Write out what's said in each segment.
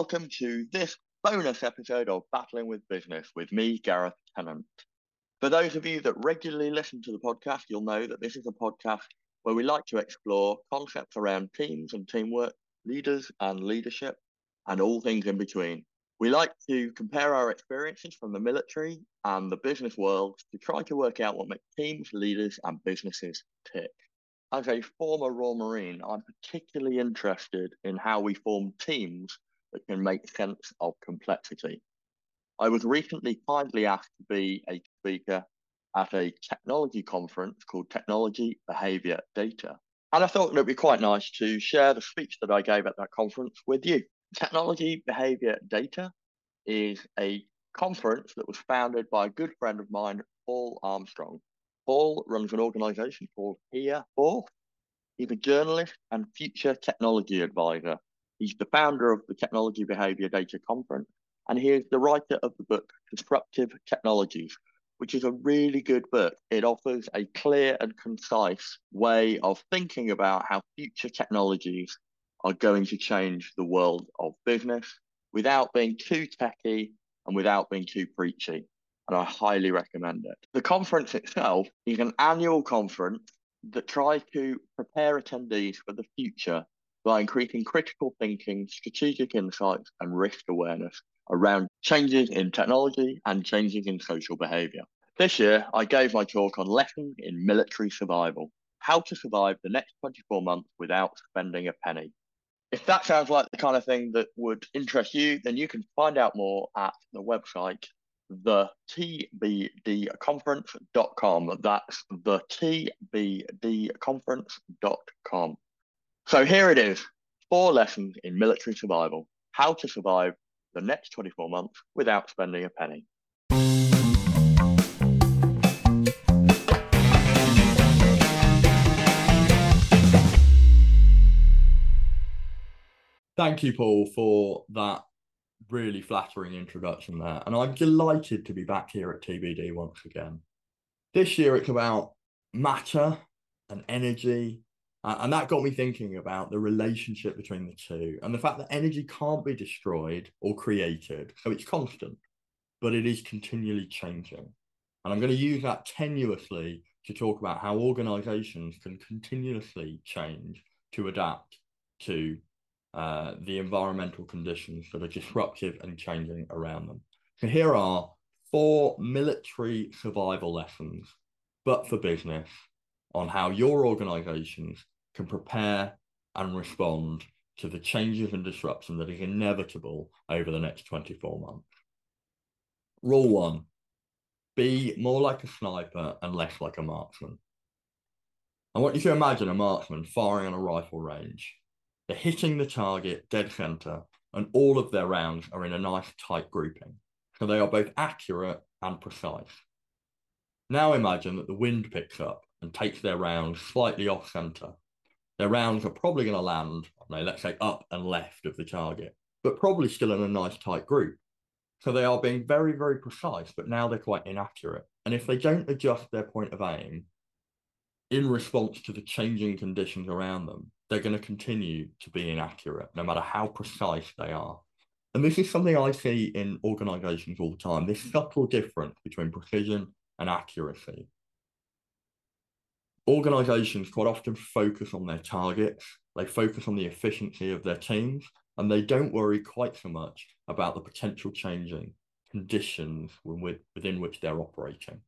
welcome to this bonus episode of Battling with Business with me, Gareth Tennant. For those of you that regularly listen to the podcast, you'll know that this is a podcast where we like to explore concepts around teams and teamwork, leaders and leadership, and all things in between. We like to compare our experiences from the military and the business world to try to work out what makes teams, leaders, and businesses tick. As a former Royal Marine, I'm particularly interested in how we form teams that can make sense of complexity. I was recently kindly asked to be a speaker at a technology conference called Technology Behavior Data. And I thought it would be quite nice to share the speech that I gave at that conference with you. Technology Behavior Data is a conference that was founded by a good friend of mine, Paul Armstrong. Paul runs an organization called Here For. He's a journalist and future technology advisor. He's the founder of the Technology Behavior Data Conference, and he is the writer of the book Disruptive Technologies, which is a really good book. It offers a clear and concise way of thinking about how future technologies are going to change the world of business without being too techy and without being too preachy. And I highly recommend it. The conference itself is an annual conference that tries to prepare attendees for the future by increasing critical thinking, strategic insights, and risk awareness around changes in technology and changes in social behavior. This year, I gave my talk on lessons in military survival, how to survive the next 24 months without spending a penny. If that sounds like the kind of thing that would interest you, then you can find out more at the website, the tbdconference.com. That's the tbdconference.com. So here it is four lessons in military survival how to survive the next 24 months without spending a penny. Thank you, Paul, for that really flattering introduction there. And I'm delighted to be back here at TBD once again. This year it's about matter and energy. Uh, and that got me thinking about the relationship between the two and the fact that energy can't be destroyed or created. So it's constant, but it is continually changing. And I'm going to use that tenuously to talk about how organizations can continuously change to adapt to uh, the environmental conditions that are disruptive and changing around them. So here are four military survival lessons, but for business, on how your organizations can prepare and respond to the changes and disruption that is inevitable over the next 24 months. Rule one be more like a sniper and less like a marksman. I want you to imagine a marksman firing on a rifle range. They're hitting the target dead center, and all of their rounds are in a nice tight grouping. So they are both accurate and precise. Now imagine that the wind picks up and takes their rounds slightly off center. Their rounds are probably going to land, let's say up and left of the target, but probably still in a nice tight group. So they are being very, very precise, but now they're quite inaccurate. And if they don't adjust their point of aim in response to the changing conditions around them, they're going to continue to be inaccurate no matter how precise they are. And this is something I see in organizations all the time this subtle difference between precision and accuracy. Organizations quite often focus on their targets, they focus on the efficiency of their teams, and they don't worry quite so much about the potential changing conditions within which they're operating.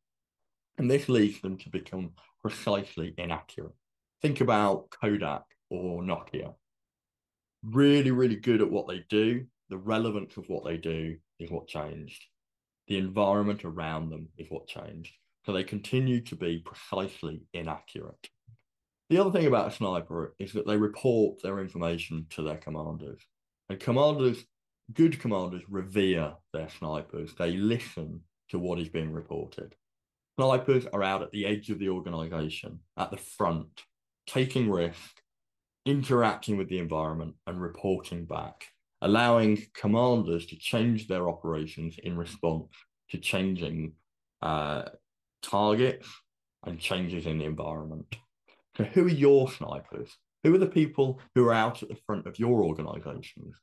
And this leads them to become precisely inaccurate. Think about Kodak or Nokia. Really, really good at what they do. The relevance of what they do is what changed. The environment around them is what changed. So they continue to be precisely inaccurate. The other thing about a sniper is that they report their information to their commanders. And commanders, good commanders, revere their snipers. They listen to what is being reported. Snipers are out at the edge of the organization, at the front, taking risk, interacting with the environment, and reporting back, allowing commanders to change their operations in response to changing uh, targets and changes in the environment. So, who are your snipers? Who are the people who are out at the front of your organizations?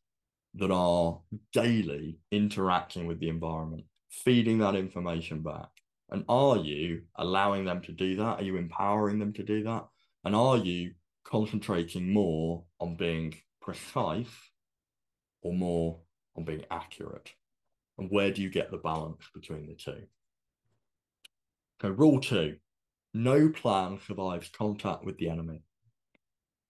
that are daily interacting with the environment, feeding that information back? And are you allowing them to do that? Are you empowering them to do that? And are you concentrating more on being precise or more on being accurate? And where do you get the balance between the two? Okay, rule two no plan survives contact with the enemy.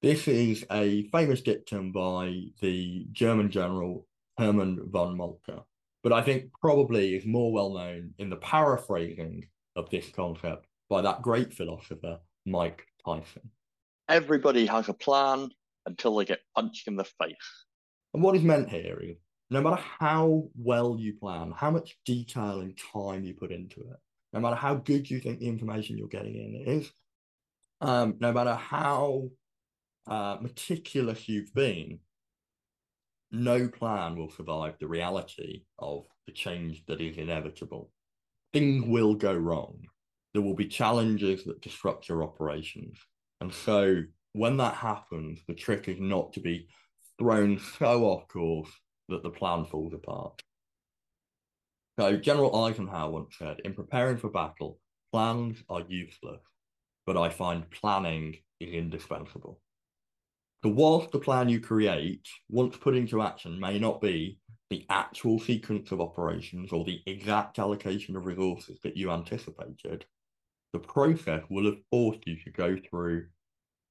This is a famous dictum by the German general Hermann von Moltke, but I think probably is more well known in the paraphrasing of this concept by that great philosopher, Mike Tyson. Everybody has a plan until they get punched in the face. And what is meant here is no matter how well you plan, how much detail and time you put into it, no matter how good you think the information you're getting in is, um, no matter how uh, meticulous you've been, no plan will survive the reality of the change that is inevitable. Things will go wrong. There will be challenges that disrupt your operations. And so when that happens, the trick is not to be thrown so off course that the plan falls apart. So General Eisenhower once said, in preparing for battle, plans are useless, but I find planning is indispensable. So whilst the plan you create, once put into action, may not be the actual sequence of operations or the exact allocation of resources that you anticipated, the process will have forced you to go through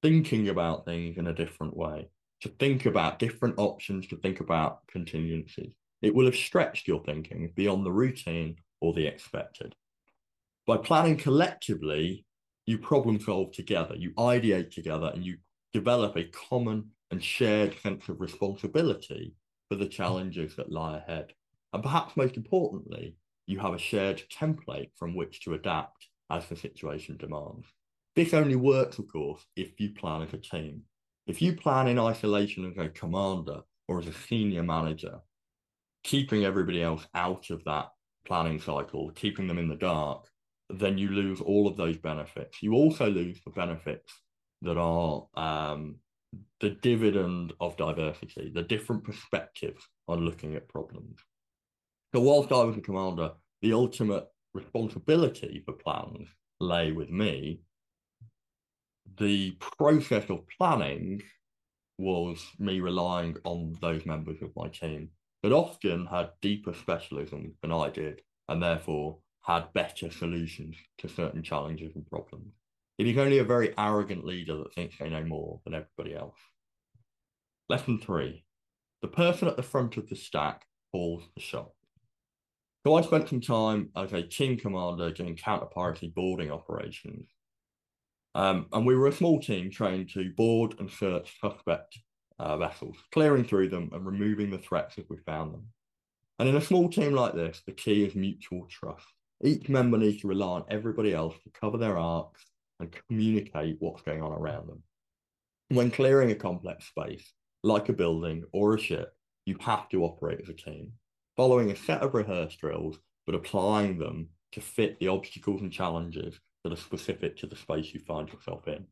thinking about things in a different way, to think about different options, to think about contingencies. It will have stretched your thinking beyond the routine or the expected. By planning collectively, you problem solve together, you ideate together, and you develop a common and shared sense of responsibility for the challenges that lie ahead. And perhaps most importantly, you have a shared template from which to adapt as the situation demands. This only works, of course, if you plan as a team. If you plan in isolation as a commander or as a senior manager, keeping everybody else out of that planning cycle, keeping them in the dark, then you lose all of those benefits. You also lose the benefits that are um, the dividend of diversity, the different perspectives on looking at problems. So, whilst I was a commander, the ultimate responsibility for plans lay with me. The process of planning was me relying on those members of my team that often had deeper specialisms than I did, and therefore had better solutions to certain challenges and problems. It is only a very arrogant leader that thinks they know more than everybody else. Lesson three the person at the front of the stack calls the shot. So I spent some time as a team commander doing counter-piracy boarding operations. Um, and we were a small team trained to board and search suspect uh, vessels, clearing through them and removing the threats as we found them. And in a small team like this, the key is mutual trust. Each member needs to rely on everybody else to cover their arcs and communicate what's going on around them. When clearing a complex space, like a building or a ship, you have to operate as a team, following a set of rehearsed drills, but applying them to fit the obstacles and challenges that are specific to the space you find yourself in.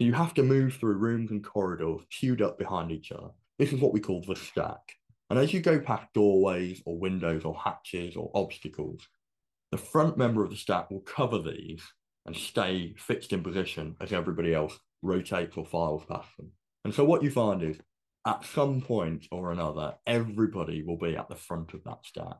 You have to move through rooms and corridors queued up behind each other. This is what we call the stack. And as you go past doorways or windows or hatches or obstacles, the front member of the stack will cover these and stay fixed in position as everybody else rotates or files past them. And so what you find is at some point or another, everybody will be at the front of that stack.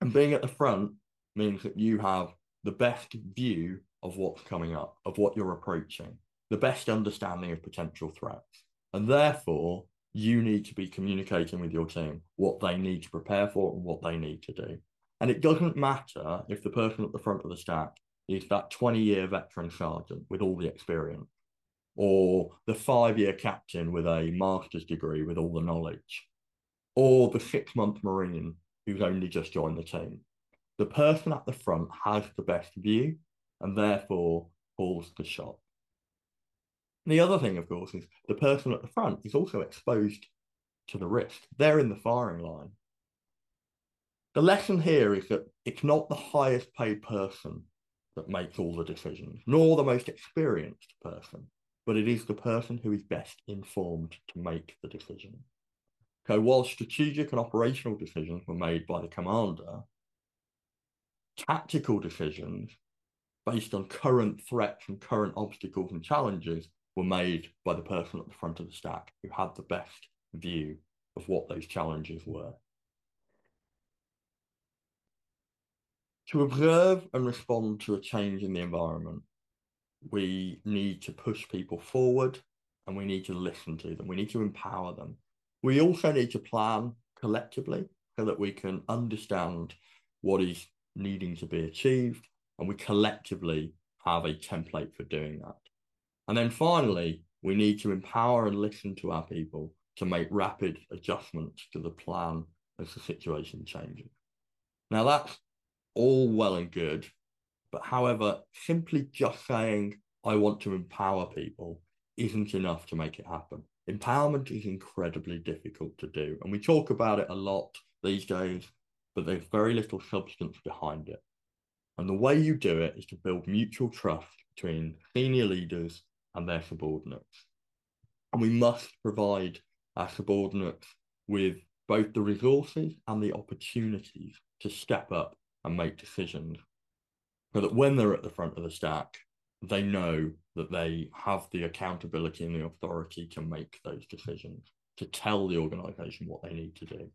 And being at the front means that you have the best view of what's coming up, of what you're approaching, the best understanding of potential threats. And therefore, you need to be communicating with your team what they need to prepare for and what they need to do. And it doesn't matter if the person at the front of the stack is that 20 year veteran sergeant with all the experience, or the five year captain with a master's degree with all the knowledge, or the six month Marine who's only just joined the team. The person at the front has the best view and therefore calls the shot. The other thing, of course, is the person at the front is also exposed to the risk. They're in the firing line. The lesson here is that it's not the highest paid person that makes all the decisions, nor the most experienced person, but it is the person who is best informed to make the decision. So while strategic and operational decisions were made by the commander, tactical decisions based on current threats and current obstacles and challenges were made by the person at the front of the stack who had the best view of what those challenges were. To observe and respond to a change in the environment, we need to push people forward and we need to listen to them. We need to empower them. We also need to plan collectively so that we can understand what is needing to be achieved and we collectively have a template for doing that. And then finally, we need to empower and listen to our people to make rapid adjustments to the plan as the situation changes. Now, that's all well and good. But however, simply just saying, I want to empower people isn't enough to make it happen. Empowerment is incredibly difficult to do. And we talk about it a lot these days, but there's very little substance behind it. And the way you do it is to build mutual trust between senior leaders and their subordinates. And we must provide our subordinates with both the resources and the opportunities to step up and make decisions so that when they're at the front of the stack, they know that they have the accountability and the authority to make those decisions, to tell the organization what they need to do.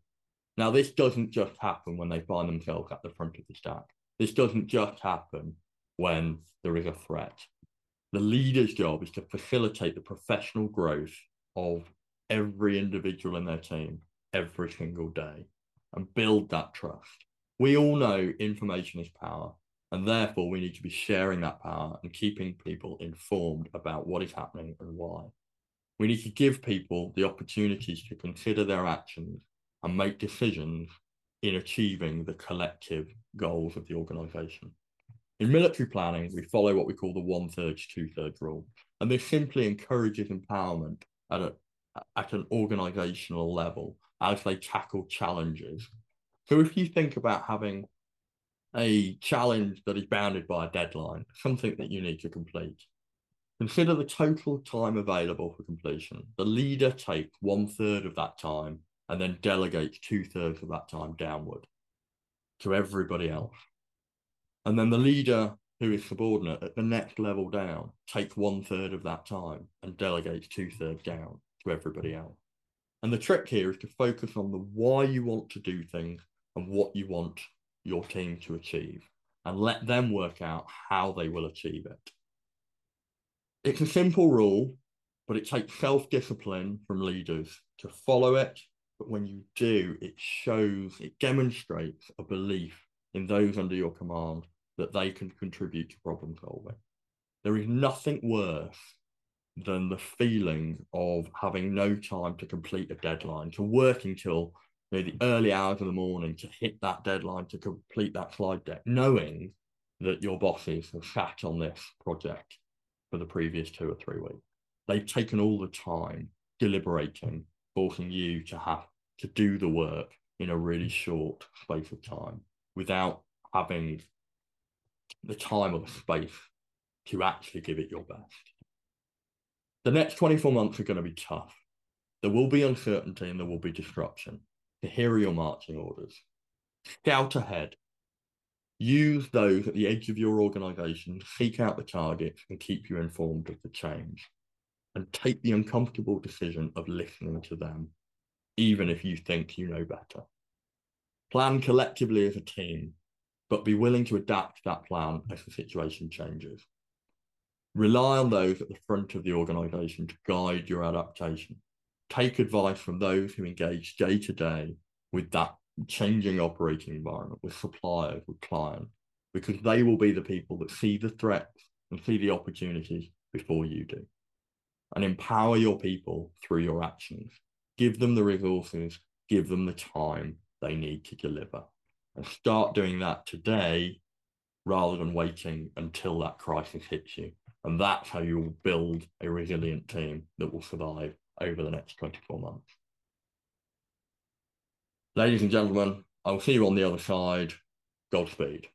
Now, this doesn't just happen when they find themselves at the front of the stack. This doesn't just happen when there is a threat. The leader's job is to facilitate the professional growth of every individual in their team every single day and build that trust. We all know information is power, and therefore we need to be sharing that power and keeping people informed about what is happening and why. We need to give people the opportunities to consider their actions and make decisions in achieving the collective goals of the organization. In military planning, we follow what we call the one third two thirds rule. And this simply encourages empowerment at, a, at an organizational level as they tackle challenges. So if you think about having a challenge that is bounded by a deadline, something that you need to complete, consider the total time available for completion. The leader takes one third of that time and then delegates two thirds of that time downward to everybody else. And then the leader who is subordinate at the next level down takes one third of that time and delegates two thirds down to everybody else. And the trick here is to focus on the why you want to do things and what you want your team to achieve and let them work out how they will achieve it. It's a simple rule, but it takes self discipline from leaders to follow it but when you do, it shows, it demonstrates a belief in those under your command that they can contribute to problem solving. There is nothing worse than the feeling of having no time to complete a deadline, to work until you know, the early hours of the morning to hit that deadline to complete that slide deck, knowing that your bosses have sat on this project for the previous two or three weeks. They've taken all the time deliberating, forcing you to have to do the work in a really short space of time without having the time or the space to actually give it your best. The next 24 months are going to be tough. There will be uncertainty and there will be disruption. So here are your marching orders. Scout ahead. Use those at the edge of your organization, seek out the targets and keep you informed of the change. And take the uncomfortable decision of listening to them even if you think you know better. Plan collectively as a team, but be willing to adapt that plan as the situation changes. Rely on those at the front of the organization to guide your adaptation. Take advice from those who engage day to day with that changing operating environment, with suppliers, with clients, because they will be the people that see the threats and see the opportunities before you do. And empower your people through your actions give them the resources, give them the time they need to deliver. And start doing that today rather than waiting until that crisis hits you. And that's how you will build a resilient team that will survive over the next 24 months. Ladies and gentlemen, I will see you on the other side. Godspeed.